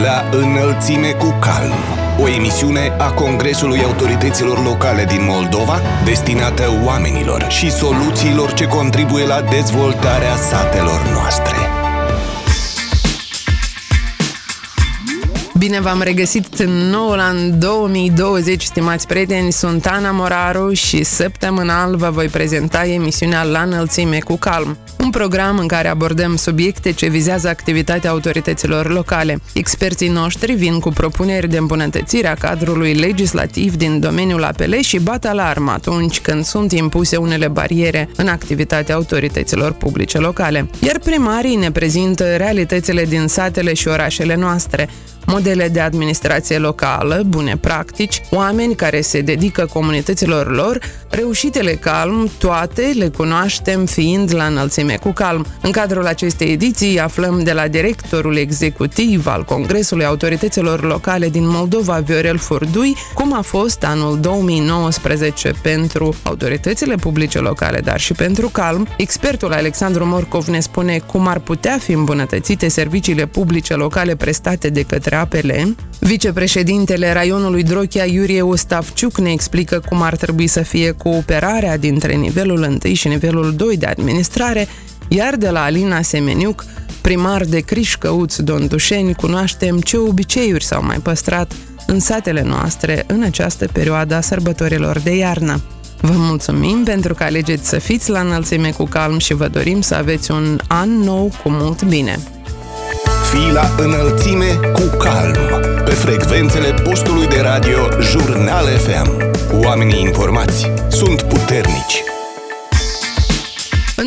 La înălțime cu calm. O emisiune a Congresului Autorităților Locale din Moldova destinată oamenilor și soluțiilor ce contribuie la dezvoltarea satelor noastre. Bine v-am regăsit în noul an 2020, stimați prieteni, sunt Ana Moraru și săptămânal vă voi prezenta emisiunea La înălțime cu calm, un program în care abordăm subiecte ce vizează activitatea autorităților locale. Experții noștri vin cu propuneri de îmbunătățire a cadrului legislativ din domeniul APL și bat alarmă atunci când sunt impuse unele bariere în activitatea autorităților publice locale. Iar primarii ne prezintă realitățile din satele și orașele noastre, modele de administrație locală, bune practici, oameni care se dedică comunităților lor, reușitele calm, toate le cunoaștem fiind la înălțime cu calm. În cadrul acestei ediții aflăm de la directorul executiv al Congresului Autorităților Locale din Moldova, Viorel Furdui, cum a fost anul 2019 pentru autoritățile publice locale, dar și pentru calm. Expertul Alexandru Morcov ne spune cum ar putea fi îmbunătățite serviciile publice locale prestate de către apele. Vicepreședintele raionului Drochia, Iurie Ustavciuc, ne explică cum ar trebui să fie cooperarea dintre nivelul 1 și nivelul 2 de administrare, iar de la Alina Semeniuc, primar de Criș Căuț Dondușeni, cunoaștem ce obiceiuri s-au mai păstrat în satele noastre în această perioadă a sărbătorilor de iarnă. Vă mulțumim pentru că alegeți să fiți la înălțime cu calm și vă dorim să aveți un an nou cu mult bine! Fii la înălțime cu calm pe frecvențele postului de radio Jurnal FM. Oamenii informați sunt puternici.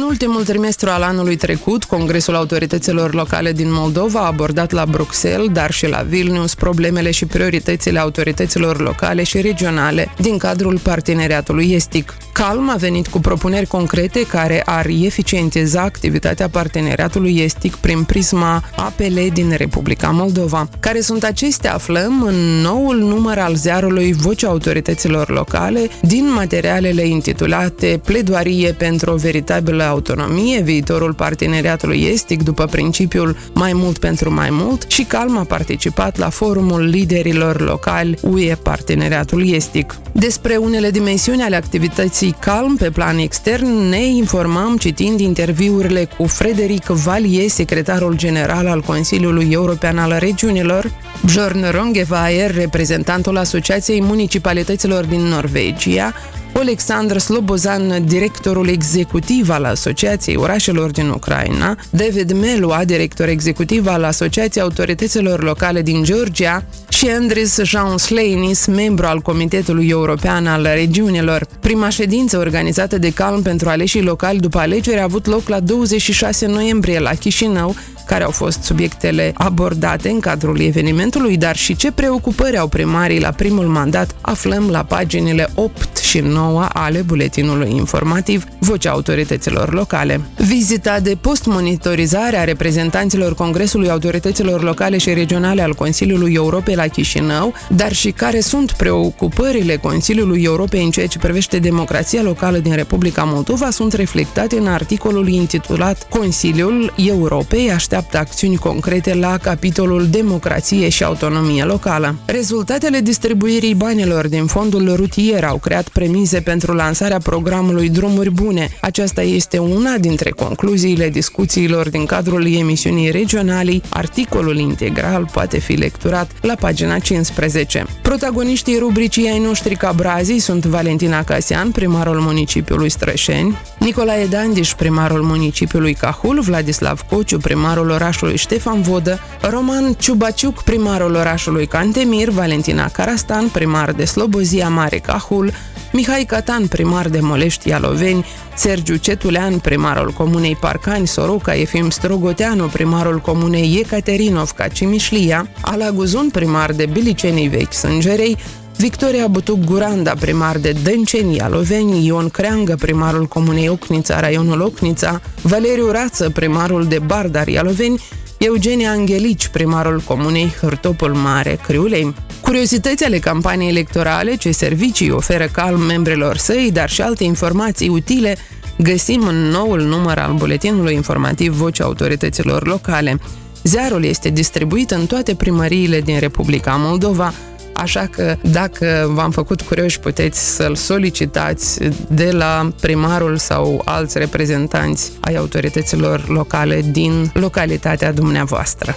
În ultimul trimestru al anului trecut, Congresul Autorităților Locale din Moldova a abordat la Bruxelles, dar și la Vilnius, problemele și prioritățile autorităților locale și regionale din cadrul parteneriatului estic. Calm a venit cu propuneri concrete care ar eficientiza activitatea parteneriatului estic prin prisma APL din Republica Moldova. Care sunt acestea aflăm în noul număr al ziarului Vocea Autorităților Locale din materialele intitulate Pledoarie pentru o veritabilă autonomie, viitorul parteneriatului estic după principiul mai mult pentru mai mult și Calm a participat la forumul liderilor locali UE Parteneriatul Estic. Despre unele dimensiuni ale activității Calm pe plan extern ne informăm citind interviurile cu Frederic Valie, secretarul general al Consiliului European al Regiunilor, Bjorn Rongevaer, reprezentantul Asociației Municipalităților din Norvegia, Alexandru Slobozan, directorul executiv al Asociației Orașelor din Ucraina, David Melua, director executiv al Asociației Autorităților Locale din Georgia și Andris Jean Sleinis, membru al Comitetului European al Regiunilor. Prima ședință organizată de Calm pentru aleșii locali după alegeri a avut loc la 26 noiembrie la Chișinău, care au fost subiectele abordate în cadrul evenimentului, dar și ce preocupări au primarii la primul mandat, aflăm la paginile 8 și 9 ale buletinului informativ Vocea Autorităților Locale. Vizita de post-monitorizare a reprezentanților Congresului Autorităților Locale și Regionale al Consiliului Europei la Chișinău, dar și care sunt preocupările Consiliului Europei în ceea ce privește democrația locală din Republica Moldova, sunt reflectate în articolul intitulat Consiliul Europei așteaptă așteaptă acțiuni concrete la capitolul Democrație și autonomie locală. Rezultatele distribuirii banilor din fondul rutier au creat premize pentru lansarea programului Drumuri Bune. Aceasta este una dintre concluziile discuțiilor din cadrul emisiunii regionale. Articolul integral poate fi lecturat la pagina 15. Protagoniștii rubricii ai noștri ca brazii sunt Valentina Casian, primarul municipiului Strășeni, Nicolae Dandiș, primarul municipiului Cahul, Vladislav Cociu, primarul primarul orașului Ștefan Vodă, Roman Ciubaciuc, primarul orașului Cantemir, Valentina Carastan, primar de Slobozia Mare Cahul, Mihai Catan, primar de Molești Ialoveni, Sergiu Cetulean, primarul comunei Parcani Soroca, Efim Strogoteanu, primarul comunei Ecaterinov Cimișlia, Alaguzun, primar de Bilicenii Vechi Sângerei, Victoria Butuc Guranda, primar de Dânceni, Aloveni, Ion Creangă, primarul comunei Ocnița, raionul Ocnița, Valeriu Rață, primarul de Bardar, Aloveni, Eugenia Angelici, primarul comunei Hârtopul Mare, Criulei. Curiozități ale campaniei electorale, ce servicii oferă calm membrilor săi, dar și alte informații utile, găsim în noul număr al buletinului informativ Vocea Autorităților Locale. Ziarul este distribuit în toate primăriile din Republica Moldova, Așa că dacă v-am făcut curioși, puteți să-l solicitați de la primarul sau alți reprezentanți ai autorităților locale din localitatea dumneavoastră.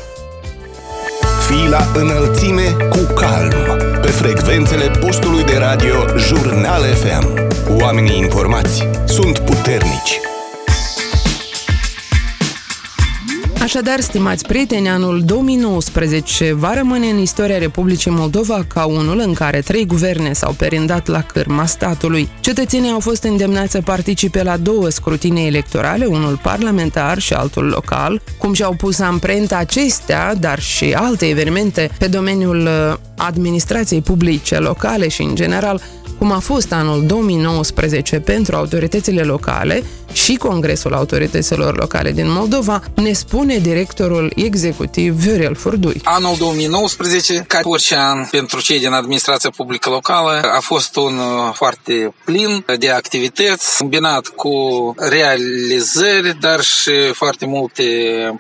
Fii la înălțime cu calm pe frecvențele postului de radio Jurnal FM. Oamenii informați sunt puternici. Așadar, stimați prieteni, anul 2019 va rămâne în istoria Republicii Moldova ca unul în care trei guverne s-au perindat la cârma statului. Cetățenii au fost îndemnați să participe la două scrutine electorale, unul parlamentar și altul local, cum și-au pus amprenta acestea, dar și alte evenimente pe domeniul uh, administrației publice locale și, în general, cum a fost anul 2019 pentru autoritățile locale și Congresul Autorităților Locale din Moldova, ne spune directorul executiv Viorel Furdui. Anul 2019, ca orice an pentru cei din administrația publică locală, a fost un uh, foarte plin de activități, combinat cu realizări, dar și foarte multe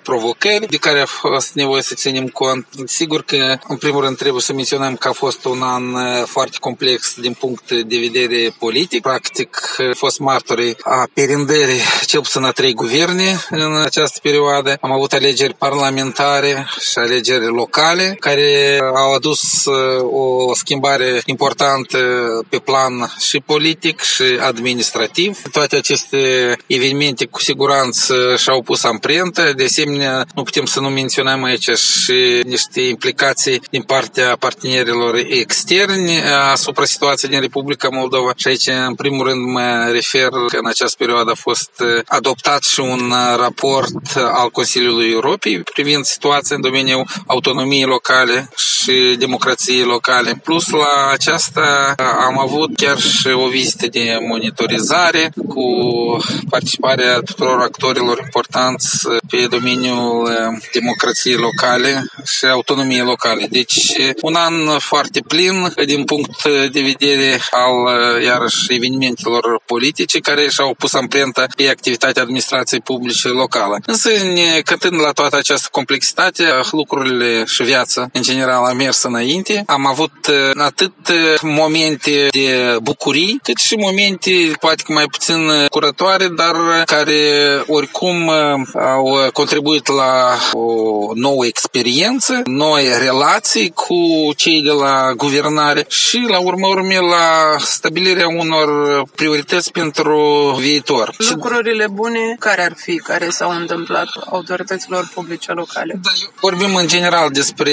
provocări de care a fost nevoie să ținem cont. Sigur că, în primul rând, trebuie să menționăm că a fost un an uh, foarte complex din punct de vedere politic. Practic, a fost martorii a perindării cel puțin a trei guverne în această perioadă. Am avut alegeri parlamentare și alegeri locale care au adus uh, o schimbare importantă pe plan și politic și administrativ. Toate aceste evenimente cu siguranță și-au pus amprentă. De asemenea, nu putem să nu menționăm aici și niște implicații din partea partenerilor externi asupra situației din Republica Moldova. Și aici, în primul rând, mă refer că în această perioadă a fost uh, adoptat și un uh, raport al Consiliului Europei privind situația în domeniul autonomiei locale și democrației locale. Plus la aceasta am avut chiar și o vizită de monitorizare cu participarea tuturor actorilor importanți pe domeniul uh, democrației locale și autonomiei locale. Deci un an foarte plin din punct de vedere al uh, iarăși evenimentelor politice care și-au pus amprenta pe activitatea administrației publice locală. Însă, cătând la toată această complexitate, lucrurile și viața în general a mers înainte. Am avut uh, atât uh, momente de bucurii, cât și momente poate că mai puțin curătoare, dar care oricum au contribuit la o nouă experiență, noi relații cu cei de la guvernare și la urmă urme la stabilirea unor priorități pentru viitor. Lucrurile bune care ar fi, care s-au întâmplat autorităților publice locale? Da, vorbim în general despre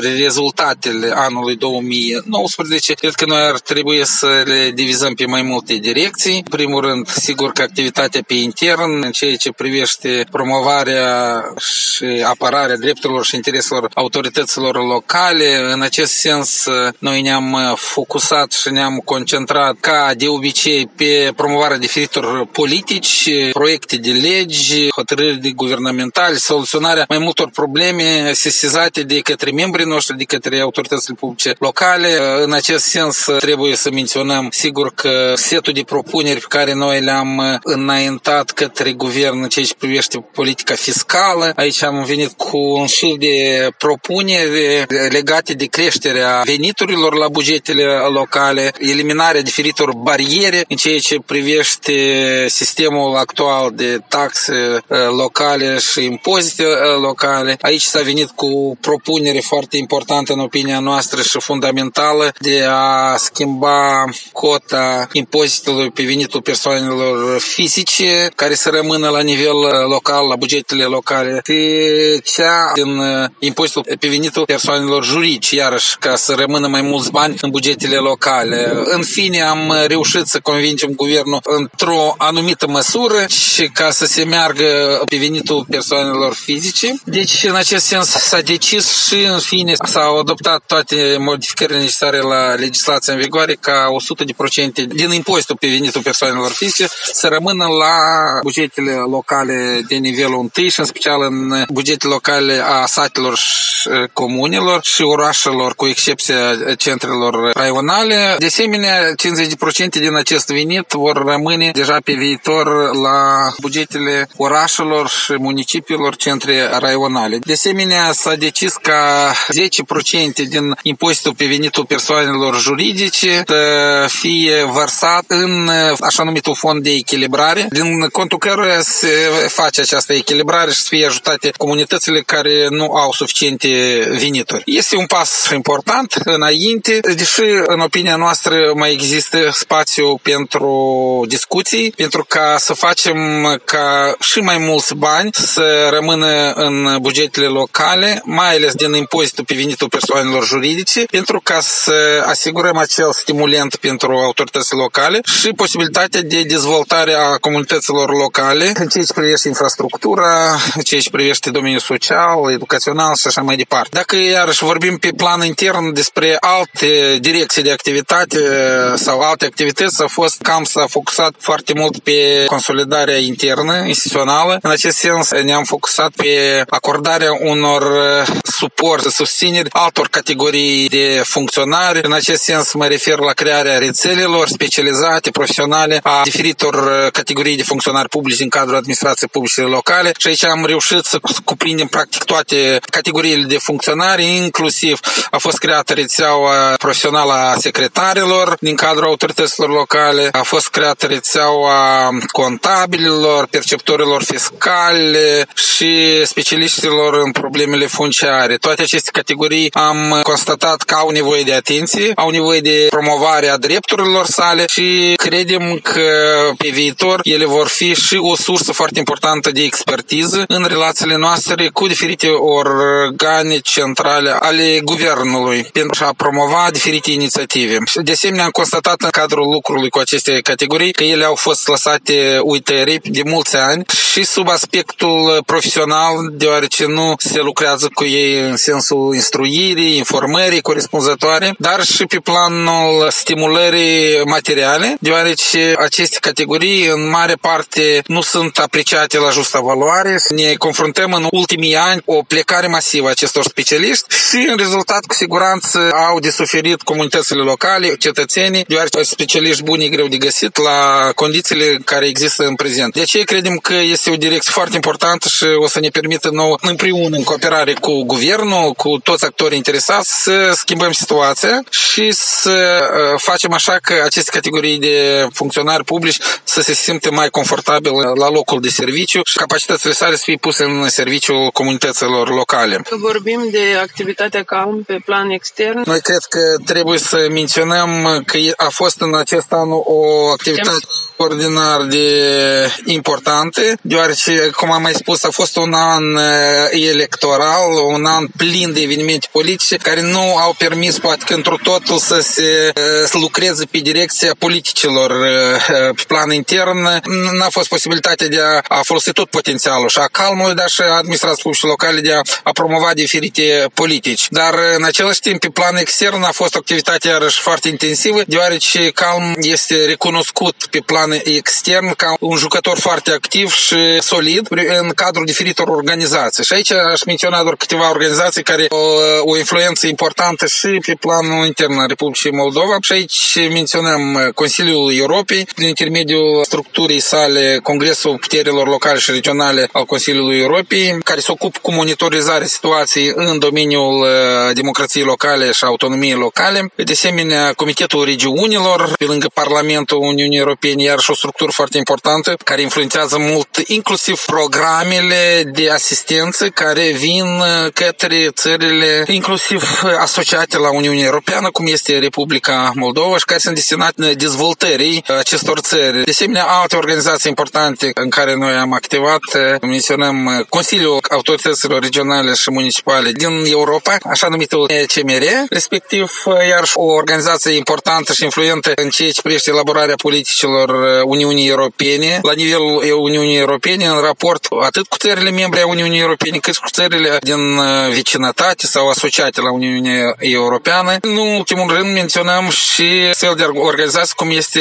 rezultatele anului 2019. Cred că noi ar trebui să le divizăm pe mai multe direcții. În primul rând, sigur că activitatea pe intern, în ceea ce privește promovarea și apărarea drepturilor și intereselor autorităților locale. În acest sens, noi ne-am focusat și ne-am concentrat ca de obicei pe promovarea diferitor politici, proiecte de legi, hotărâri de guvernamentale, soluționarea mai multor probleme sesizate de către membrii noștri, de către autoritățile publice locale. În acest sens trebuie să menționăm sigur că setul de propuneri pe care noi le-am înaintat către guvern în ceea ce privește politica fiscală. Aici am venit cu un șir de propuneri legate de creșterea veniturilor la bugetele locale, eliminarea diferitor bariere în ceea ce privește sistemul actual de taxe uh, locale și impozite uh, locale. Aici s-a venit cu propunere foarte importantă în opinia noastră și fundamentală de a schimba cota impozitelor pe venitul persoanelor fizice care să rămână la nivel uh, local, la bugetele locale, pe cea din impozitul pe venitul persoanelor juridice, iarăși ca să rămână mai mulți bani în bugetele locale. În fine, am reușit să convingem guvernul într-o anumită măsură și ca să se meargă pe venitul persoanelor fizice. Deci, în acest sens, s-a decis și, în fine, să s-au adoptat toate modificările necesare la legislația în vigoare ca 100% din impozitul pe venitul persoanelor fizice să rămână la bugetele locale de nivelul 1 și în special în bugetele locale a satelor și comunelor și orașelor cu excepția centrelor raionale. De asemenea, 50% din acest venit vor rămâne deja pe viitor la bugetele orașelor și municipiilor centre raionale. De asemenea, s-a decis ca 10% din impozitul pe venitul persoanelor juridice să fie vărsat în așa numitul fond de echilibrare, din contul căruia se face această echilibrare și să fie ajutate comunitățile care nu au suficiente venituri. Este un pas important înainte, deși în opinia noastră mai există spațiu pentru discuții, pentru ca să facem ca și mai mulți bani să rămână în bugetele locale, mai ales din impozitul pe venitul persoanelor juridice, pentru ca să asigurăm acel stimulent pentru autoritățile locale și posibilitatea de dezvoltare a comunităților locale în ceea ce privește infrastructura, în ceea ce privește domeniul social, educațional și așa mai departe. Dacă iarăși vorbim pe plan intern despre alte direcții de activitate sau alte activități, a fost cam s-a focusat foarte mult pe consolidarea internă, instituțională. În acest sens ne-am focusat pe acordarea unor suport, susțineri altor categorii de funcționari. În acest sens mă refer la crearea rețelelor specializate, profesionale a diferitor categorii de funcționari publici din cadrul administrației publice locale și aici am reușit să cuprindem practic toate categoriile de funcționari, inclusiv a fost creată rețeaua profesională a secretarilor din cadrul autorităților locale, a fost creată rețeaua contabililor, perceptorilor fiscale și specialiștilor în problemele funciare. Toate aceste categorii am constatat că au nevoie de atenție, au nevoie de promovare a drepturilor sale și credem că pe viitor ele vor fi și o sursă foarte importantă de expertiză în relațiile noastre cu diferite organe centrale ale guvernului pentru a promova diferite inițiative. De asemenea, am constatat în cadrul lucrului cu aceste categorii că ele au fost lăsate uitării de mulți ani și sub aspectul profesional, deoarece nu se lucrează cu ei în sensul instruirii, informării corespunzătoare, dar și pe planul stimulării materiale, deoarece aceste categorii în mare parte nu sunt apreciate la justa valoare. Ne confruntăm în ultimii ani o plecare masivă a acestor specialiști și în rezultat cu siguranță au de suferit comunitățile locale, cetățenii, deoarece specialiști buni e greu de găsit la condițiile care există în prezent. De aceea credem că este o direcție foarte importantă și o să ne permită nou împreună în cooperare cu guvernul, cu toți actorii interesați să schimbăm situația și să uh, facem așa că aceste categorii de funcționari publici să se simte mai confortabil la locul de serviciu și capacitățile sale să fie puse în serviciul comunităților locale. Că vorbim de activitatea CALM pe plan extern. Noi cred că trebuie să menționăm că a fost în acest an o activitate ordinar de importante, deoarece, cum am mai spus, a fost un an electoral, un an plin de evenimente politice care nu au permis, poate că într totul, să se să lucreze pe direcția politicilor pe plan intern. N-a fost posibilitatea de a, a folosi tot potențialul și a calmului, dar și a administrației publice locale de a, a promova diferite politici. Dar, în același timp, pe plan extern a fost o activitate iarăși foarte intensivă, deoarece Calm este recunoscut pe plan extern ca un jucător foarte activ și solid în cadrul diferitor organizații. Și aici aș menționa doar câteva organizații care au o influență importantă și pe planul intern al Republicii Moldova. Și aici menționăm Consiliul Europei, prin intermediul structurii sale Congresul Puterilor Locale și Regionale al Consiliului Europei, care se ocupă cu monitorizarea situației în domeniul uh, democrației locale și autonomiei locale. De asemenea, Comitetul Regiunilor, pe lângă Parlamentul Uniunii Europene, iar și o structură foarte importantă care influențează mult inclusiv programele de asistență care vin uh, către țările inclusiv asociate la Uniunea Europeană, cum este Republica Moldova și care sunt destinate dezvoltării acestor țări. De asemenea, alte organizații importante în care noi am activat, uh, menționăm Consiliul Autorităților Regionale și Municipale din Europa, așa numitul ECMR, respectiv uh, iar o organizație importantă și influentă în ceea ce privește elaborarea politicilor Uniunii Europene, la nivelul Uniunii Europene, în raport atât cu țările membre a Uniunii Europene, cât și cu țările din vecinătate sau erau asociate la Uniunea Europeană. În ultimul rând menționăm și cel de organizații cum este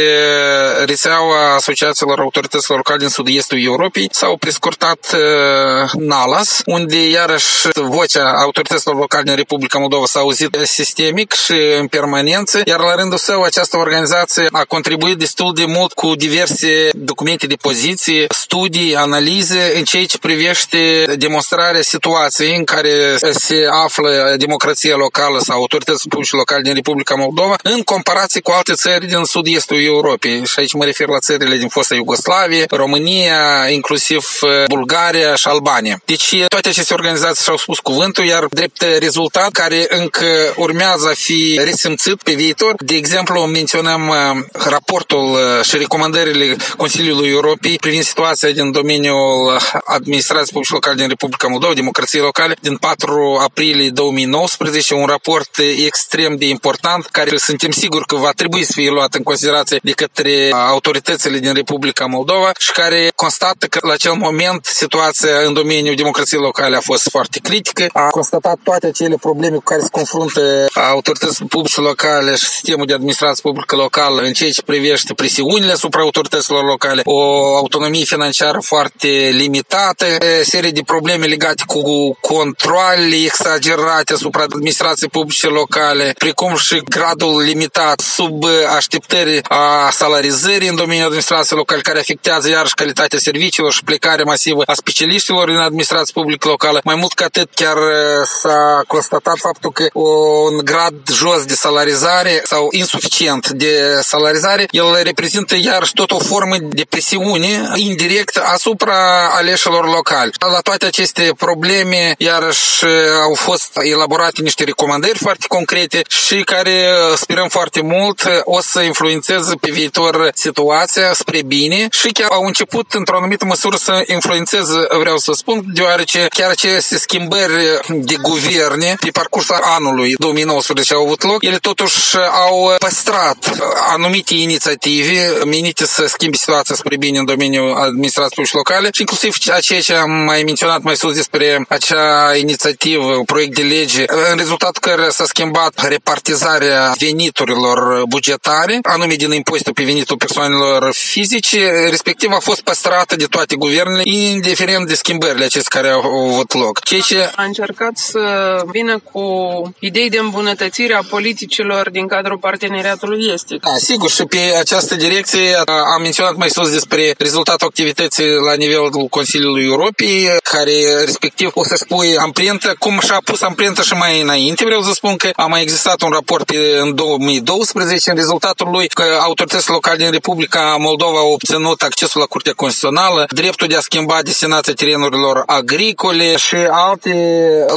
rețeaua asociațiilor autorităților locale din sud-estul Europei sau prescurtat uh, NALAS, unde iarăși vocea autorităților locale din Republica Moldova s-a auzit sistemic și în permanență, iar la rândul său această organizație a contribuit destul de mult cu diverse documente de poziție, studii, analize în ceea ce privește demonstrarea situației în care se află democrația locală sau autoritățile publice locale din Republica Moldova în comparație cu alte țări din sud-estul Europei. Și aici mă refer la țările din fosta Iugoslavie, România, inclusiv uh, Bulgaria și Albania. Deci toate aceste organizații și-au spus cuvântul, iar drept rezultat care încă urmează a fi resimțit pe viitor, de exemplu, menționăm uh, raportul uh, și recomandările Consiliului Europei privind situația din domeniul administrației publice locale din Republica Moldova, democrației locale, din 4 aprilie 2019, un raport extrem de important, care suntem siguri că va trebui să fie luat în considerație de către autoritățile din Republica Moldova și care constată că la acel moment situația în domeniul democrației locale a fost foarte critică, a constatat toate acele probleme cu care se confruntă autoritățile publice locale și sistemul de administrație publică locală în ceea ce privește presiunile asupra autorităților locale, o autonomie financiară foarte limitată, serie de probleme legate cu controle exagerate asupra administrației publice locale, precum și gradul limitat sub așteptări a salarizării în domeniul administrației locale, care afectează iarăși calitatea serviciilor și plecarea masivă a specialiștilor în administrație publică locală. Mai mult ca atât, chiar s-a constatat faptul că un grad jos de salarizare sau insuficient de salarizare, el reprezintă iarăși tot o formă de presiune indirect asupra aleșilor locali. La toate aceste probleme, iarăși au fost elaborate niște recomandări foarte concrete și care sperăm foarte mult o să influențeze pe viitor situația spre bine și chiar au început într-o anumită măsură să influențeze, vreau să spun, deoarece chiar aceste schimbări de guverne pe parcursul anului 2019 au avut loc, ele totuși au păstrat anumite inițiative menite să schimbe situația spre bine în domeniul administrației publice locale și inclusiv ceea ce am mai menționat mai sus despre acea inițiativă, proiect de lege, în rezultat care s-a schimbat repartizarea veniturilor bugetare, anume din impozitul pe venitul persoanelor fizice, respectiv a fost păstrată de toate guvernele, indiferent de schimbările acestea care au avut loc. Ceea ce a încercat să vină cu idei de îmbunătățire a politicilor din cadrul parteneriatului estic. Da, sigur, și pe această direcție am menționat mai sus despre rezultatul activității la nivelul Consiliului Europei, care respectiv o să spui amprentă, cum și-a pus amprentă și mai înainte. Vreau să spun că a mai existat un raport în 2012, în rezultatul lui că autoritățile locale din Republica Moldova au obținut accesul la Curtea Constituțională, dreptul de a schimba destinația terenurilor agricole și alte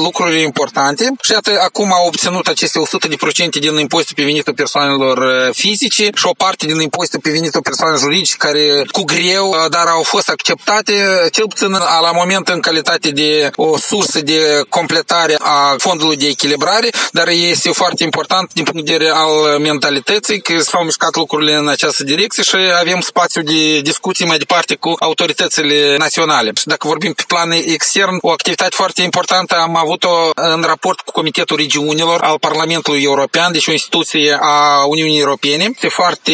lucruri importante. Și iată, acum au obținut aceste 100% din impozitul pe venitul persoanelor uh, fizice și o parte din impozitul pe venitul persoanelor juridice care cu greu, uh, dar au fost acceptate, cel puțin la moment în calitate de o sursă de completare a fondului de echilibrare, dar este foarte important din punct de vedere al mentalității că s-au mișcat lucrurile în această direcție și avem spațiu de discuții mai departe cu autoritățile naționale. Și dacă vorbim pe plan extern, o activitate foarte importantă am avut-o în raport cu Comitetul Regiunilor al Parlamentului European, deci o instituție a Uniunii Europene. Este foarte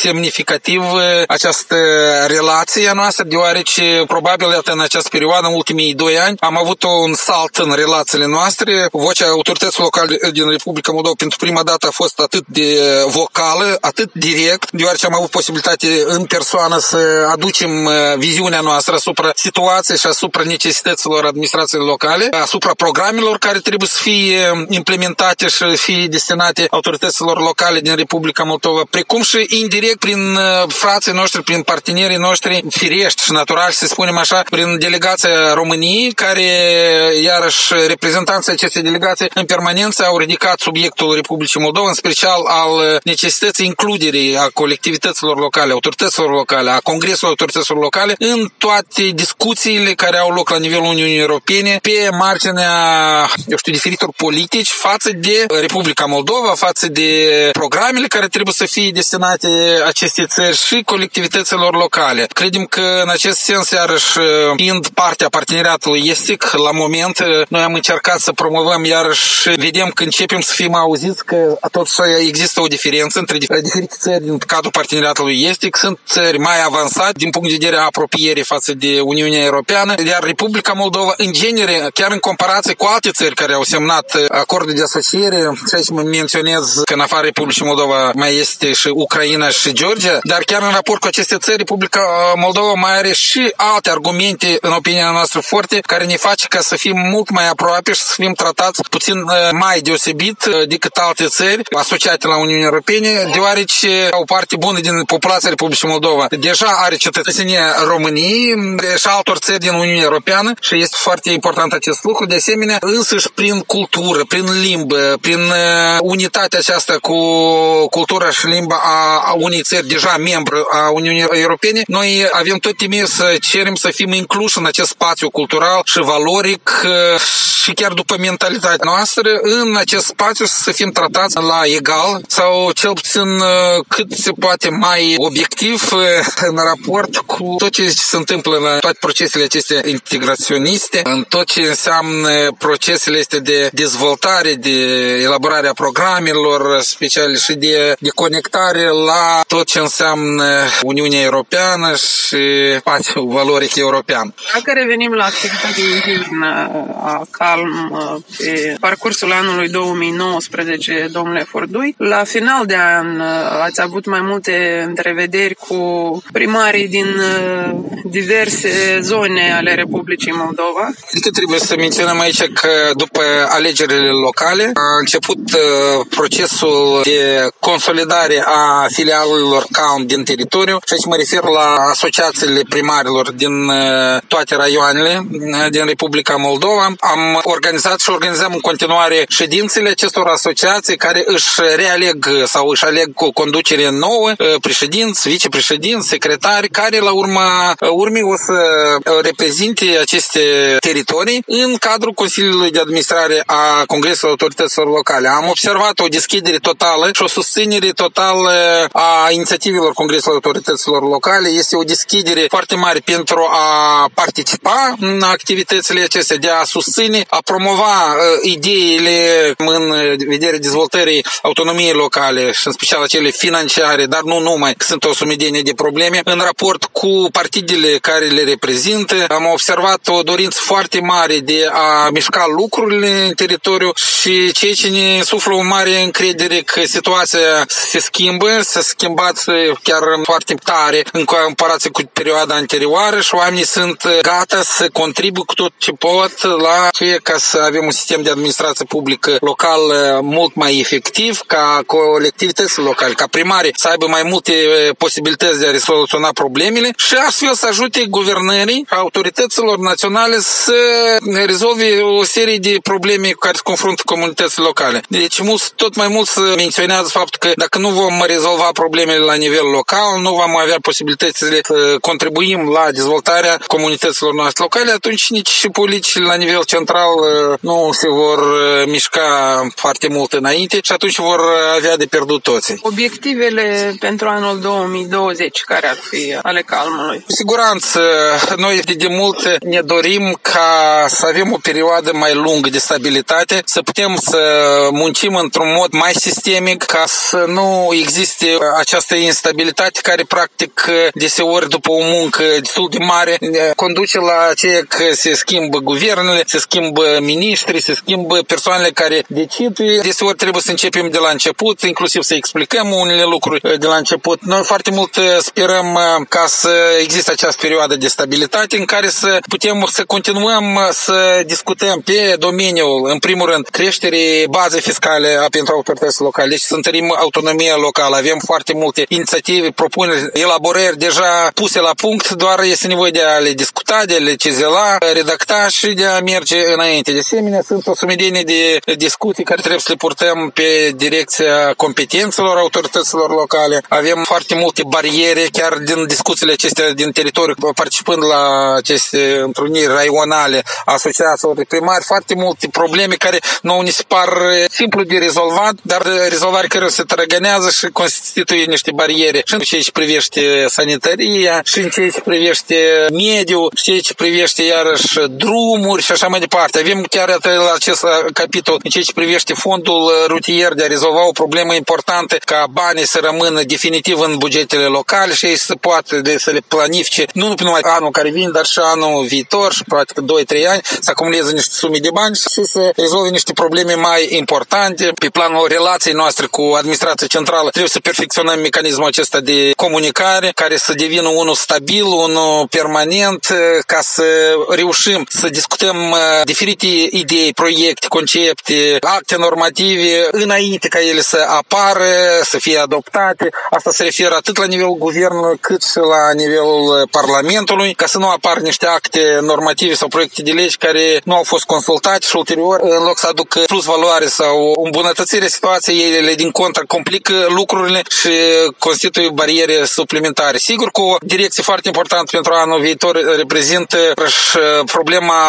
semnificativ această relație a noastră, deoarece probabil în această perioadă, în ultimii doi ani, am avut un salt în relațiile noastre. Vocea autorităților locale din Republica Moldova pentru prima dată a fost atât de vocală, atât direct, deoarece am avut posibilitate în persoană să aducem uh, viziunea noastră asupra situației și asupra necesităților administrației locale, asupra programelor care trebuie să fie implementate și fie destinate autorităților locale din Republica Moldova, precum și indirect prin uh, frații noștri, prin partenerii noștri firești și natural, să spunem așa, prin delegația României, care iarăși reprezentanții acestei delegații în permanență au ridicat subiectul Republicii Moldova, în special al necesității includerii a colectivităților locale, autorităților locale, a Congresului Autorităților Locale în toate discuțiile care au loc la nivelul Uniunii Europene pe marginea, eu știu, diferitor politici față de Republica Moldova, față de programele care trebuie să fie destinate acestei țări și colectivităților locale. Credem că în acest sens, iarăși, fiind partea parteneriatului estic, la moment, noi am încercat încercat să promovăm iarăși vedem că începem să fim auziți că totuși există o diferență între diferite țări din cadrul parteneriatului estic. Sunt țări mai avansate din punct de vedere a apropierii față de Uniunea Europeană, iar Republica Moldova, în genere, chiar în comparație cu alte țări care au semnat acordul de asociere, și aici mă menționez că în afară Republicii Moldova mai este și Ucraina și Georgia, dar chiar în raport cu aceste țări, Republica Moldova mai are și alte argumente, în opinia noastră, foarte, care ne face ca să fim mult mai aproape și să fim tratați puțin mai deosebit decât alte țări asociate la Uniunea Europene, deoarece o parte bună din populația Republicii Moldova deja are cetățenie României și altor țări din Uniunea Europeană și este foarte important acest lucru. De asemenea, însăși prin cultură, prin limbă, prin unitatea aceasta cu cultura și limba a unei țări deja membru a Uniunii Europene, noi avem tot timpul să cerem să fim incluși în acest spațiu cultural și valoric și chiar după mentalitatea noastră, în acest spațiu să fim tratați la egal sau cel puțin uh, cât se poate mai obiectiv uh, în raport cu tot ce se întâmplă în toate procesele acestea integraționiste, în tot ce înseamnă procesele este de dezvoltare, de elaborare a programelor speciale și de, de conectare la tot ce înseamnă Uniunea Europeană și spațiul valoric european. Dacă revenim la activitatea internă a CALM pe parcursul anului 2019, domnule Fordui, la final de an ați avut mai multe întrevederi cu primarii din diverse zone ale Republicii Moldova. Adică trebuie să menționăm aici că după alegerile locale a început procesul de consolidare a filialelor CALM din teritoriu și aici mă refer la asociațiile primarilor din toate raioanele din Republica Moldova. Am organizat și organizăm în continuare ședințele acestor asociații care își realeg sau își aleg cu conducere nouă, președinți, vicepreședinți, secretari, care la urma urmei o să reprezinte aceste teritorii în cadrul Consiliului de Administrare a Congresului Autorităților Locale. Am observat o deschidere totală și o susținere totală a inițiativelor Congresului Autorităților Locale. Este o deschidere foarte mare pentru a participa în activitățile acestea, de a susține, a promova uh, ideile în vederea dezvoltării autonomiei locale și în special cele financiare, dar nu numai, că sunt o sumedenie de probleme, în raport cu partidele care le reprezintă. Am observat o dorință foarte mare de a mișca lucrurile în teritoriu și ceea ce ne suflă o mare încredere că situația se schimbă, s-a schimbat chiar foarte tare în comparație cu perioada anterioară și oamenii sunt gata să contribuie cu tot ce pot la ce ca să avem un sistem de administrație publică local mult mai efectiv, ca colectivități locale, ca primare să aibă mai multe posibilități de a rezoluționa problemele și astfel să ajute guvernării, autorităților naționale să rezolve o serie de probleme cu care se confruntă comunitățile locale. Deci mulți, tot mai mult să menționează faptul că dacă nu vom rezolva problemele la nivel local, nu vom avea posibilitățile să contribuim la dezvoltarea comunităților noastre locale, atunci nici și politicile la nivel central uh, nu se vor uh, mișca foarte mult înainte și atunci vor avea de pierdut toții. Obiectivele pentru anul 2020, care ar fi ale calmului? Cu siguranță, noi de mult ne dorim ca să avem o perioadă mai lungă de stabilitate, să putem să muncim într-un mod mai sistemic ca să nu existe această instabilitate care practic deseori după o muncă destul de mare conduce la ceea că se schimbă guvernele, se schimbă miniștri, se schimbă persoanele care decid. Deseori trebuie să începem de la început, inclusiv să explicăm unele lucruri de la început. Noi foarte mult sperăm ca să existe această perioadă de stabilitate în care să putem să continuăm să discutăm pe domeniul, în primul rând, creșterii bazei fiscale a pentru autoritățile locale, deci să întărim autonomia locală. Avem foarte multe inițiative, propuneri, elaborări deja puse la punct, doar este nevoie de a le discuta, de a le cizela, redacta și de a merge înainte. De asemenea, sunt o sumedenie de discuții care trebuie să le purtăm pe direcția competențelor autorităților locale. Avem foarte multe bariere, chiar din discuțiile acestea din teritoriu, participând la aceste întruniri raionale, asociațiilor de primari, foarte multe probleme care nu ni se par simplu de rezolvat, dar rezolvare care se trăgănează și constituie niște bariere și în ceea ce privește sanitaria, și în ceea ce privește mediul, și ceea ce privește iarăși drumuri și așa mai departe. Avem avem chiar la acest capitol în ceea ce privește fondul rutier de a rezolva o problemă importantă ca banii să rămână definitiv în bugetele locale și ei să poată de, să le planifice nu numai anul care vine, dar și anul viitor și poate că 2-3 ani să acumuleze niște sume de bani și să rezolve niște probleme mai importante pe planul relației noastre cu administrația centrală. Trebuie să perfecționăm mecanismul acesta de comunicare care să devină unul stabil, unul permanent, ca să reușim să discutăm diferite idei, proiecte, concepte, acte normative înainte ca ele să apară, să fie adoptate. Asta se referă atât la nivelul guvernului cât și la nivelul Parlamentului, ca să nu apar niște acte normative sau proiecte de legi care nu au fost consultate și ulterior, în loc să aducă plus valoare sau îmbunătățire situației, ele din contră complică lucrurile și constituie bariere suplimentare. Sigur că o direcție foarte importantă pentru anul viitor reprezintă și problema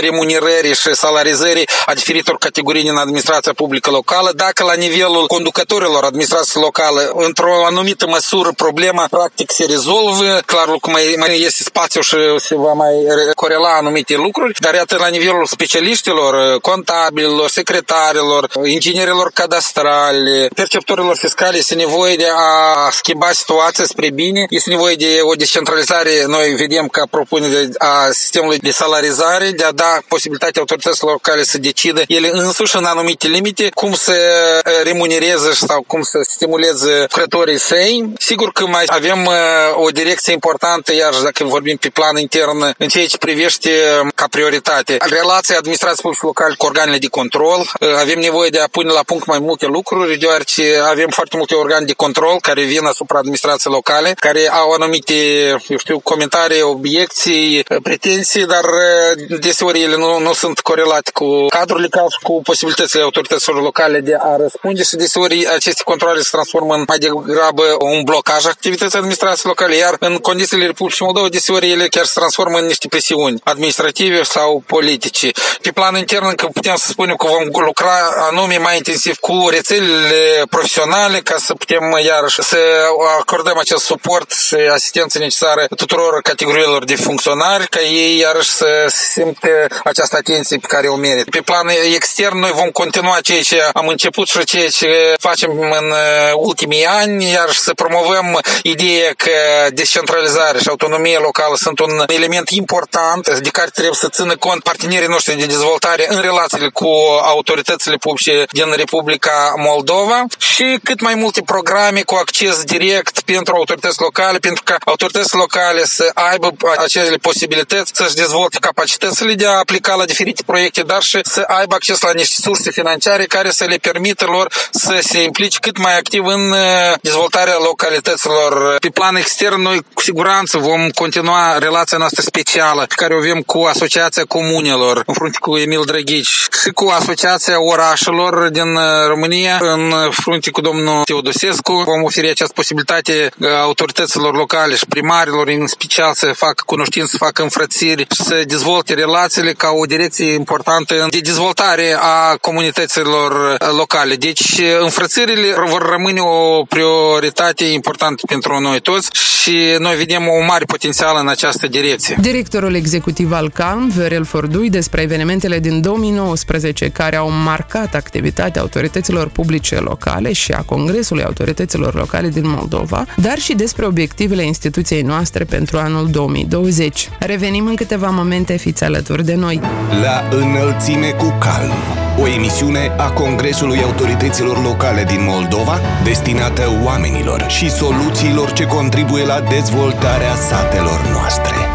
remunerării și salarizării a diferitor categorii din administrația publică locală. Dacă la nivelul conducătorilor administrației locale, într-o anumită măsură, problema practic se rezolvă, clar că mai, mai este spațiu și se va mai corela anumite lucruri, dar iată la nivelul specialiștilor, contabililor, secretarilor, inginerilor cadastrale, perceptorilor fiscale este nevoie de a schimba situația spre bine, este nevoie de o descentralizare, noi vedem ca propunere a sistemului de salarizare, de a da posibilitatea autorităților locale să decidă ele însuși în anumite limite cum să remunereze sau cum să stimuleze lucrătorii săi. Sigur că mai avem o direcție importantă, iar dacă vorbim pe plan intern, în ceea ce privește ca prioritate relația administrației publice locale cu organele de control. Avem nevoie de a pune la punct mai multe lucruri, deoarece avem foarte multe organe de control care vin asupra administrației locale, care au anumite, eu știu, comentarii, obiecții, pretenții, dar deseori ele nu, nu sunt corelate cu cadrul legal și cu posibilitățile autorităților locale de a răspunde și deseori aceste controle se transformă în mai degrabă un blocaj activității administrației locale, iar în condițiile Republicii Moldova deseori ele chiar se transformă în niște presiuni administrative sau politice. Pe plan intern, încă putem să spunem că vom lucra anume mai intensiv cu rețelele profesionale ca să putem iarăși să acordăm acest suport și asistență necesară tuturor categoriilor de funcționari ca ei iarăși să simte această atenție pe care o merită. Pe plan extern, noi vom continua ceea ce am început și ceea ce facem în ultimii ani, iar să promovăm ideea că descentralizare și autonomie locală sunt un element important de care trebuie să țină cont partenerii noștri de dezvoltare în relațiile cu autoritățile publice din Republica Moldova și cât mai multe programe cu acces direct pentru autorități locale, pentru ca autoritățile locale să aibă acele posibilități să-și dezvolte capacitățile de a aplica la diferite proiecte, dar și să aibă acces la niște surse financiare care să le permită lor să se implice cât mai activ în uh, dezvoltarea localităților. Pe plan extern, noi cu siguranță vom continua relația noastră specială pe care o avem cu Asociația Comunelor, în frunte cu Emil Drăghici și cu Asociația Orașelor din uh, România, în frunte cu domnul Teodosescu. Vom oferi această posibilitate uh, autorităților locale și primarilor, în special, să facă cunoștință, să facă înfrățiri și să dezvolte relațiile ca o direcție importantă de dezvoltare a comunităților locale. Deci, înfrățirile vor rămâne o prioritate importantă pentru noi toți și noi vedem un mare potențial în această direcție. Directorul executiv al CAM, Viorel Fordui, despre evenimentele din 2019 care au marcat activitatea autorităților publice locale și a Congresului Autorităților Locale din Moldova, dar și despre obiectivele instituției noastre pentru anul 2020. Revenim în câteva momente, fiți alături de noi. La înălțime cu calm. O emisiune a Congresului Autorităților Locale din Moldova destinată oamenilor și soluțiilor ce contribuie la dezvoltarea satelor noastre.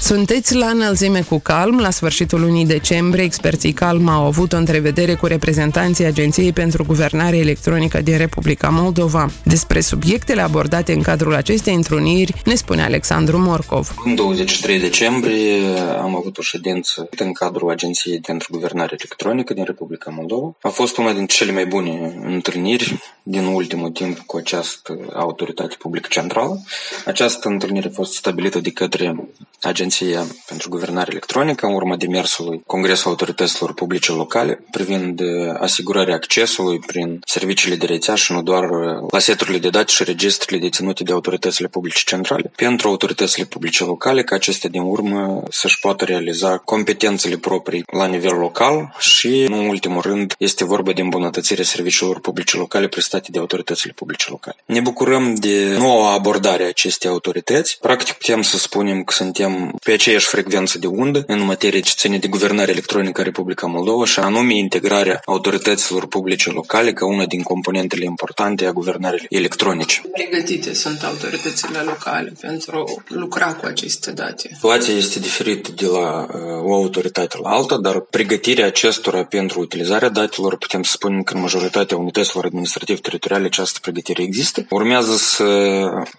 Sunteți la înălțime cu calm. La sfârșitul lunii decembrie, experții calm au avut o întrevedere cu reprezentanții Agenției pentru Guvernare Electronică din Republica Moldova. Despre subiectele abordate în cadrul acestei întruniri ne spune Alexandru Morcov. În 23 decembrie am avut o ședință în cadrul Agenției pentru Guvernare Electronică din Republica Moldova. A fost una dintre cele mai bune întâlniri din ultimul timp cu această autoritate publică centrală. Această întâlnire a fost stabilită de către Agenția pentru Guvernare Electronică în urma demersului Congresul Autorităților Publice Locale privind asigurarea accesului prin serviciile de rețea și nu doar la seturile de date și registrele deținute de autoritățile publice centrale pentru autoritățile publice locale ca acestea din urmă să-și poată realiza competențele proprii la nivel local și, nu în ultimul rând, este vorba de îmbunătățirea serviciilor publice locale prestate de autoritățile publice locale. Ne bucurăm de noua abordare a acestei autorități. Practic putem să spunem că suntem pe aceeași frecvență de undă în materie ce ține de guvernare electronică în Republica Moldova și anume integrarea autorităților publice locale ca una din componentele importante a guvernării electronice. Pregătite sunt autoritățile locale pentru lucra cu aceste date. Situația este diferită de la uh, o autoritate la alta, dar pregătirea acestora pentru utilizarea datelor, putem să spunem că în majoritatea unităților administrativ-teritoriale această pregătire există. Urmează să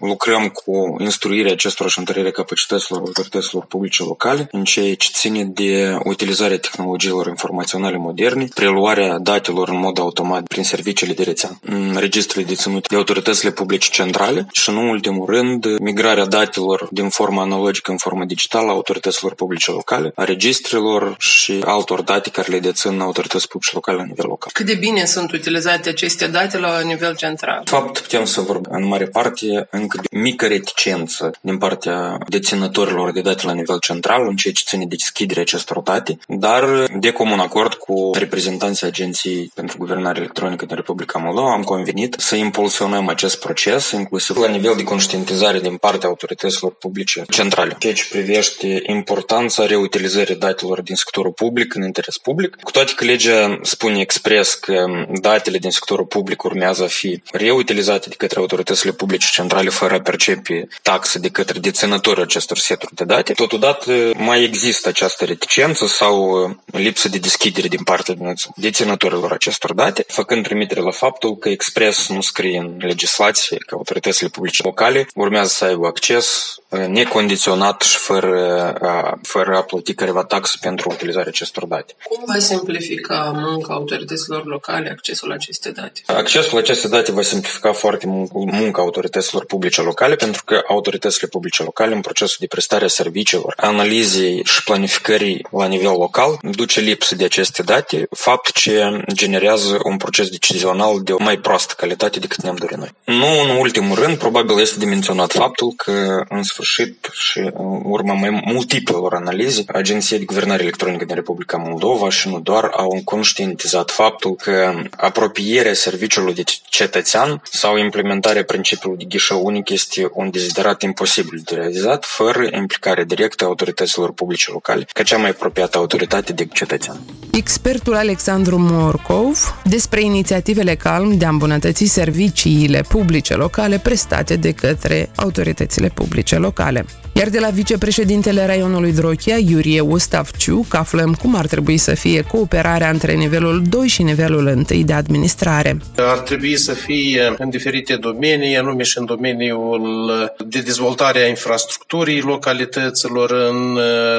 lucrăm cu instruirea acestor și întărirea capacităților autorităților publice locale în ceea ce ține de utilizarea tehnologiilor informaționale moderne, preluarea datelor în mod automat prin serviciile de rețea, în registrele deținute de autoritățile publice centrale și, în ultimul rând, migrarea datelor din forma analogică în formă digitală a autorităților publice locale, a registrelor și altor date care le dețin autorități publice locale la nivel local. Cât de bine sunt utilizate aceste date la nivel central? De fapt, putem să vorbim în mare parte încă de mică reticență din partea deținătorilor de date la nivel central în ceea ce ține de deschiderea acestor date, dar de comun acord cu reprezentanții Agenției pentru Guvernare Electronică din Republica Moldova am convenit să impulsionăm acest proces, inclusiv la nivel de conștientizare din partea autorităților publice centrale. Ceea ce privește importanța reutilizării datelor din sectorul public în interes public, cu toate că legea spune expres că datele din sectorul public urmează a fi reutilizate de către autoritățile publice centrale fără a percepe taxe de către deținătorii acestor seturi de date, totodată mai există această reticență sau lipsă de deschidere din partea deținătorilor acestor date, făcând trimitere la faptul că expres nu scrie în legislație că autoritățile publice locale urmează să aibă acces necondiționat și fără a, fără a plăti careva taxă pentru utilizarea acestor date. Cum va simplifica munca autorităților locale accesul la aceste date? Accesul la aceste date va simplifica foarte munca autorităților publice locale pentru că autoritățile publice locale în procesul de prestare a serviciilor, analizei și planificării la nivel local duce lipsă de aceste date, fapt ce generează un proces decizional de o mai proastă calitate decât ne-am dorit noi. Nu în ultimul rând, probabil este de menționat faptul că în sfârșit și în urma mai multiplelor analize, Agenția de Guvernare Electronică din Republica Moldova și nu doar au conștientizat faptul că apropierea serviciului de cetățean sau implementarea principiului de ghișeu unic este un deziderat imposibil de realizat fără implicarea directă a autorităților publice locale, ca cea mai apropiată autoritate de cetățean. Expertul Alexandru Morcov despre inițiativele calm de a îmbunătăți serviciile publice locale prestate de către autoritățile publice locale. locale. Iar de la vicepreședintele raionului Drochia, Iurie Ustavciuc, aflăm cum ar trebui să fie cooperarea între nivelul 2 și nivelul 1 de administrare. Ar trebui să fie în diferite domenii, anume și în domeniul de dezvoltare a infrastructurii localităților, în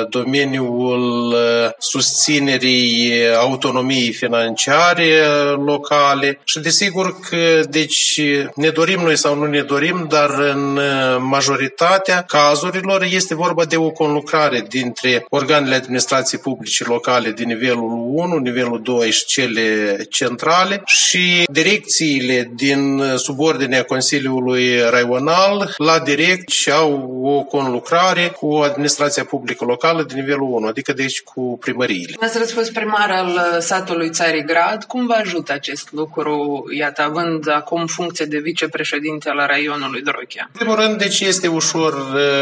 domeniul susținerii autonomiei financiare locale și desigur că deci ne dorim noi sau nu ne dorim, dar în majoritatea cazurilor este vorba de o conlucrare dintre organele administrației publice locale din nivelul 1, nivelul 2 și cele centrale și direcțiile din subordinea Consiliului Raional la direct și au o conlucrare cu administrația publică locală din nivelul 1, adică deci cu primăriile. Ați răspuns primar al satului Țarigrad. Cum vă ajută acest lucru, iată, având acum funcție de vicepreședinte al raionului Drochia? În primul rând, deci este ușor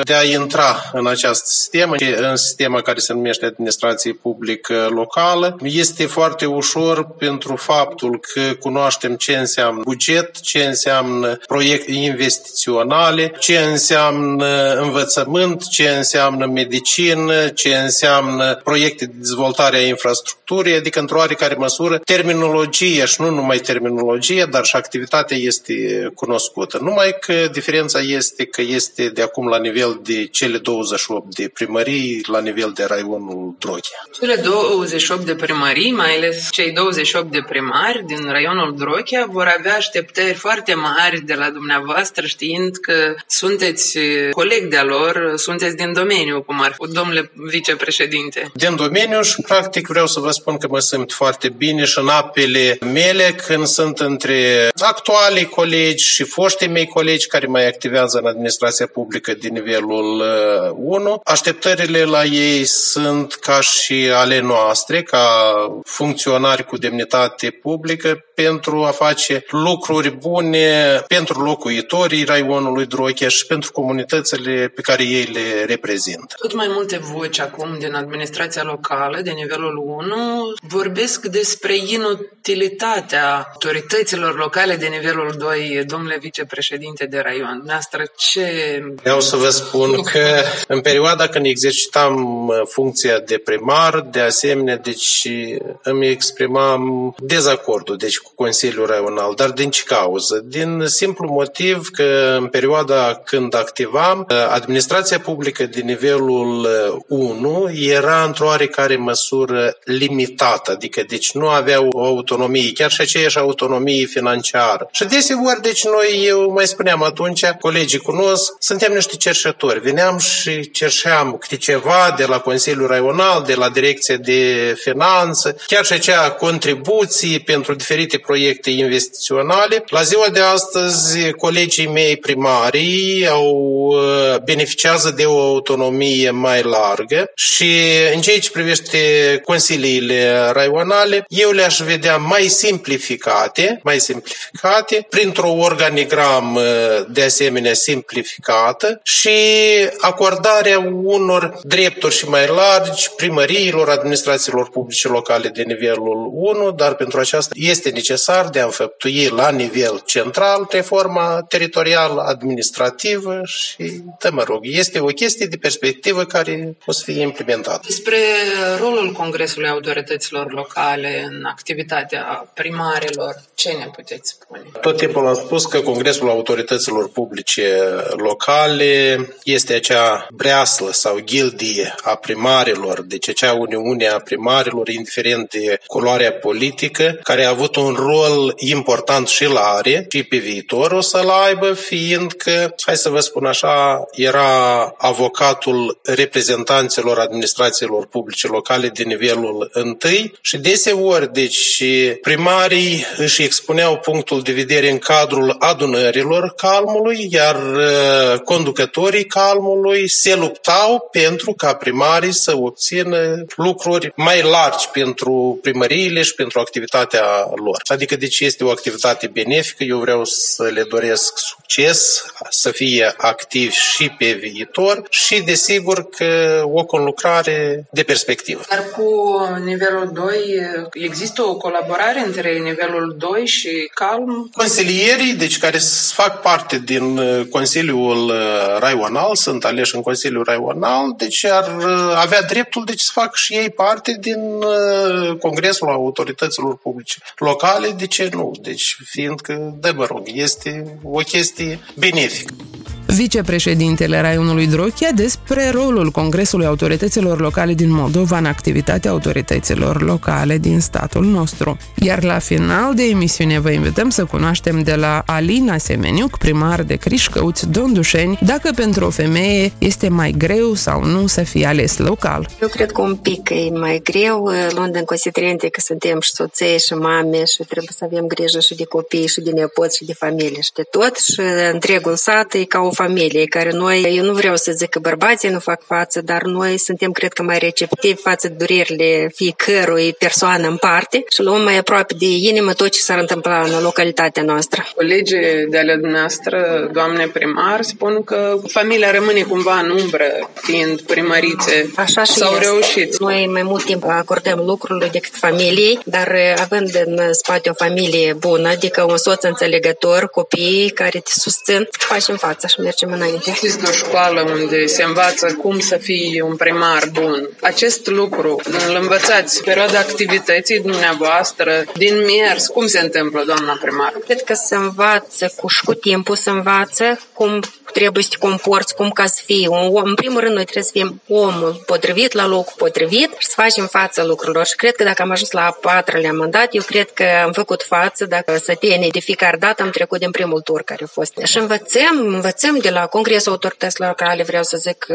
de a intra în această sistemă, în sistema care se numește administrație publică locală. Este foarte ușor pentru faptul că cunoaștem ce înseamnă buget, ce înseamnă proiecte investiționale, ce înseamnă învățământ, ce înseamnă medicină, ce înseamnă proiecte de dezvoltare a infrastructurii, adică într-o oarecare măsură terminologia și nu numai terminologia, dar și activitatea este cunoscută. Numai că diferența este că este de acum la nivel de de cele 28 de primării la nivel de raionul Drochea. Cele 28 de primării, mai ales cei 28 de primari din raionul Drochea, vor avea așteptări foarte mari de la dumneavoastră, știind că sunteți coleg de-a lor, sunteți din domeniu, cum ar fi, domnule vicepreședinte. Din domeniu și, practic, vreau să vă spun că mă simt foarte bine și în apele mele când sunt între actualii colegi și foștii mei colegi care mai activează în administrația publică din nivelul 1. Uh, Așteptările la ei sunt ca și ale noastre, ca funcționari cu demnitate publică, pentru a face lucruri bune pentru locuitorii raionului Drochea și pentru comunitățile pe care ei le reprezintă. Tot mai multe voci acum din administrația locală, de nivelul 1, vorbesc despre inutilitatea autorităților locale de nivelul 2, domnule vicepreședinte de raion. Noastră ce... Vreau să vă spun că în perioada când exercitam uh, funcția de primar, de asemenea, deci îmi exprimam dezacordul deci cu Consiliul Raional. Dar din ce cauză? Din simplu motiv că în perioada când activam, uh, administrația publică de nivelul 1 uh, era într-o oarecare măsură limitată, adică deci nu aveau o autonomie, chiar și aceeași autonomie financiară. Și deseori, deci noi, eu mai spuneam atunci, colegii cunosc, suntem niște cerșători. Veneam și cerșeam câte ceva de la Consiliul Raional, de la Direcția de Finanță, chiar și acea contribuții pentru diferite proiecte investiționale. La ziua de astăzi, colegii mei primarii au uh, beneficiază de o autonomie mai largă și în ceea ce privește consiliile raionale, eu le-aș vedea mai simplificate, mai simplificate, printr-o organigramă de asemenea simplificată și acordarea unor drepturi și mai largi primăriilor, administrațiilor publice locale de nivelul 1, dar pentru aceasta este necesar de a înfăptui la nivel central reforma teritorială, administrativă și, da, mă rog, este o chestie de perspectivă care o să fie implementată. Despre rolul Congresului Autorităților Locale în activitatea primarilor, ce ne puteți spune? Tot timpul am spus că Congresul Autorităților Publice Locale este acea breaslă sau gildie a primarilor, deci acea uniune a primarilor, indiferent de culoarea politică, care a avut un rol important și la are și pe viitor o să-l aibă, fiindcă, hai să vă spun așa, era avocatul reprezentanților administrațiilor publice locale de nivelul întâi și deseori, deci, primarii își expuneau punctul de vedere în cadrul adunărilor calmului, iar uh, conducătorii calmului se luptau pentru ca primarii să obțină lucruri mai largi pentru primăriile și pentru activitatea lor. Adică, deci, este o activitate benefică, eu vreau să le doresc succes, să fie activi și pe viitor și, desigur, că o conlucrare de perspectivă. Dar cu nivelul 2 există o colaborare între nivelul 2 și calm? Consilierii, deci care fac parte din uh, Consiliul uh, Raional, sunt aleși în Consiliul Raional, deci ar uh, avea dreptul deci, să facă și ei parte din Congresul Autorităților Publice Locale, de ce nu? Deci, fiindcă, de mă rog, este o chestie benefică. Vicepreședintele Raionului Drochia despre rolul Congresului Autorităților Locale din Moldova în activitatea autorităților locale din statul nostru. Iar la final de emisiune vă invităm să cunoaștem de la Alina Semeniuc, primar de Crișcăuți, Dondușeni, dacă pentru o femeie este mai greu sau nu să fie ales local. Eu cred că un pic e mai greu, luând în considerente că suntem și soței și mame și trebuie să avem grijă și de copii și de nepoți și de familie și de tot și întregul sat e ca o familie, care noi, eu nu vreau să zic că bărbații nu fac față, dar noi suntem, cred că, mai receptivi față de durerile fiecărui persoană în parte și luăm mai aproape de inimă tot ce s-ar întâmpla în localitatea noastră. Colegii de ale dumneavoastră, doamne primar, spun că familia rămâne cumva în umbră, fiind primărițe. Așa și S-au reușit. Noi mai mult timp acordăm lucrurile decât familiei, dar având în spate o familie bună, adică un soț înțelegător, copii care te susțin, facem față și mergem înainte. Știți de o școală unde se învață cum să fii un primar bun. Acest lucru îl învățați perioada activității dumneavoastră, din mers, cum se întâmplă, doamna primar? Cred că se învață cu, cu timpul, se învață cum trebuie să te comporți, cum ca să fii un om. În primul rând, noi trebuie să fim omul potrivit la locul potrivit și să facem față lucrurilor. Și cred că dacă am ajuns la a patrulea mandat, eu cred că am făcut față, dacă să tine de fiecare dată am trecut din primul tur care a fost. Și învățăm, învățăm de la Congresul Autorităților Locale, vreau să zic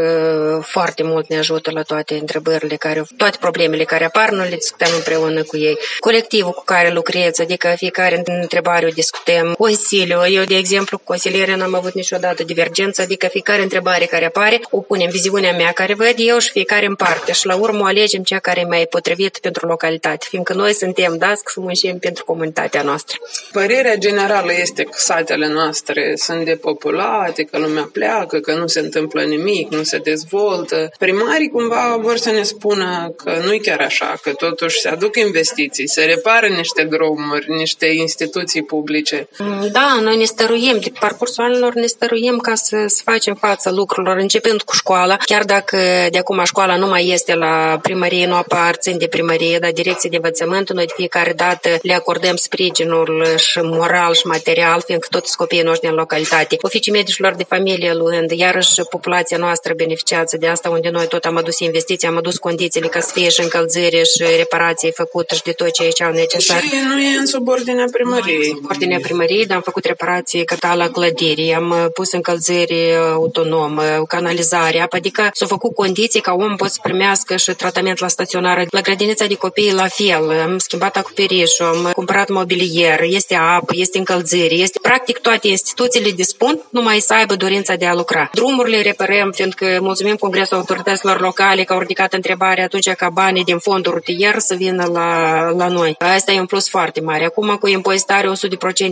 foarte mult ne ajută la toate întrebările care, toate problemele care apar, noi le discutăm împreună cu ei. Colectivul cu care lucrez, adică fiecare întrebare o discutăm. Consiliu, eu de exemplu cu consiliere n-am avut niciodată divergență, adică fiecare întrebare care apare o punem viziunea mea care văd eu și fiecare în parte și la urmă alegem cea care e mai potrivit pentru localitate, fiindcă noi suntem dați să muncim pentru comunitatea noastră. Părerea generală este că satele noastre sunt depopulate, că lumea pleacă, că nu se întâmplă nimic, nu se dezvoltă. Primarii cumva vor să ne spună că nu e chiar așa, că totuși se aduc investiții, se repară niște drumuri, niște instituții publice. Da, noi ne stăruiem, de parcursul anilor ne stăruiem ca să, să facem față lucrurilor, începând cu școala, chiar dacă de acum școala nu mai este la primărie, nu aparțin de primărie, dar direcție de învățământ, noi de fiecare dată le acordăm sprijinul și moral și material, fiindcă toți copiii noștri în localitate. Oficii medicilor de familie luând, iarăși populația noastră beneficiază de asta, unde noi tot am adus investiții, am adus condițiile ca să fie și încălzire și reparații făcute și de tot ce aici au necesar. Și nu e în subordinea primăriei. În subordinea primăriei, dar am făcut reparații la clădirii, am pus încălzire autonomă, canalizare, apă, adică s-au făcut condiții ca om pot să primească și tratament la staționară. La grădinița de copii la fel, am schimbat acoperișul, am cumpărat mobilier, este apă, este încălzire, este practic toate instituțiile dispun numai să aibă dorința de a lucra. Drumurile reparăm, fiindcă mulțumim Congresul Autorităților Locale că au ridicat întrebarea atunci ca banii din fondul rutier să vină la, la noi. Asta e un plus foarte mare. Acum cu impozitare 100%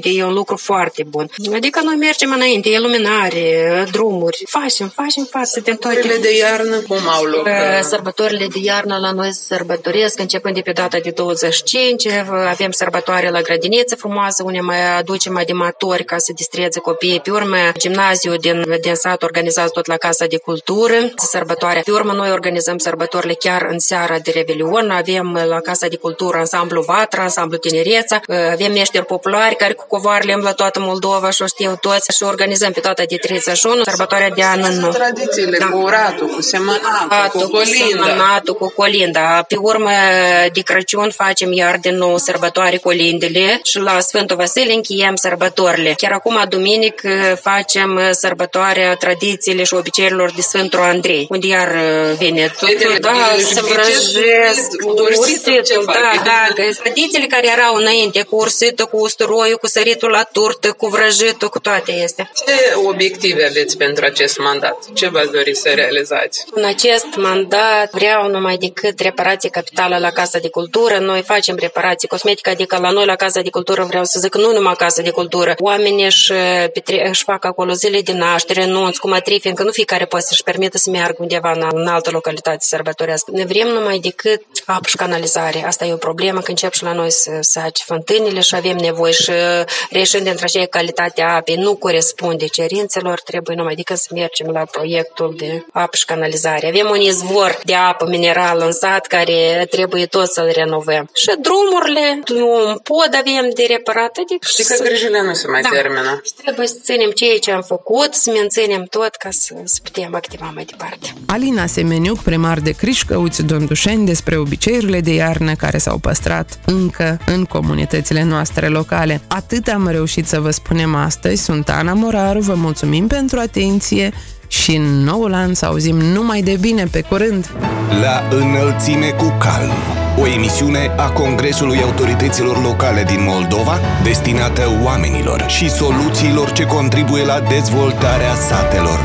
e un lucru foarte bun. Adică noi mergem înainte, iluminare, drumuri, facem, facem față de toate. Sărbătorile de iarnă cum au loc? Sărbătorile de iarnă la noi sărbătoresc începând de pe data de 25, avem sărbătoare la grădiniță frumoasă, unde mai aducem animatori ca să distreze copiii. Pe urmă, gimnaziul din, din sat organizează tot la Casa de Cultură, sărbătoare. Pe urmă, noi organizăm sărbătorile chiar în seara de Revelion. Avem la Casa de Cultură ansamblu Vatra, ansamblu Tinereța, avem meșteri populari care cu covoarele la toată Moldova și o știu toți și organizăm pe toată de 31, sărbătoarea de an în nou. Tradițiile da. cu ratul, cu semănatul, cu colinda. Cu semănatul, cu colinda. Pe urmă, de Crăciun facem iar din nou sărbătoare colindele și la Sfântul Vasile încheiem sărbătorile. Chiar acum, duminic, facem sărbătoarea tradițiile și obiceiurilor de Sfântul Andrei, unde iar vine totul, da, să vrăjesc, ursitul, da, da, tradițiile care erau înainte, cu ursitul, cu usturoiul, cu săritul la turtă, cu vrăjitul, cu toate este. Ce obiective aveți pentru acest mandat? Ce v-ați dori să realizați? În acest mandat vreau numai decât reparație capitală la Casa de Cultură. Noi facem reparații cosmetice, adică la noi la Casa de Cultură vreau să zic nu numai Casa de Cultură. Oamenii își, își fac acolo zile de naștere, nunți, cu matrii, fiindcă nu fiecare poate să-și permită să meargă undeva în, în altă localitate sărbătorească. Ne vrem numai decât apă și canalizare. Asta e o problemă când încep și la noi să saci fântânile și avem nevoie și reșind dintre așa calitatea apei nu corespunde cerințelor, trebuie numai decât să mergem la proiectul de apă și canalizare. Avem un izvor de apă minerală în sat care trebuie tot să-l renovăm. Și drumurile, un pod avem de reparat. Adică și că grijile nu se mai da. termină. Și trebuie să ținem ceea ce am făcut, să menținem tot ca să, să putem activa mai departe. Alina Semeniuc, primar de Crișcăuți Dondușeni, despre obiceiurile de iarnă care s-au păstrat încă în comunitățile noastre locale. Atât am reușit să vă spunem astăzi. Sunt Ana Moraru, vă mulțumim pentru atenție și în noul an să auzim numai de bine pe curând. La înălțime cu calm. O emisiune a Congresului Autorităților Locale din Moldova destinată oamenilor și soluțiilor ce contribuie la dezvoltarea satelor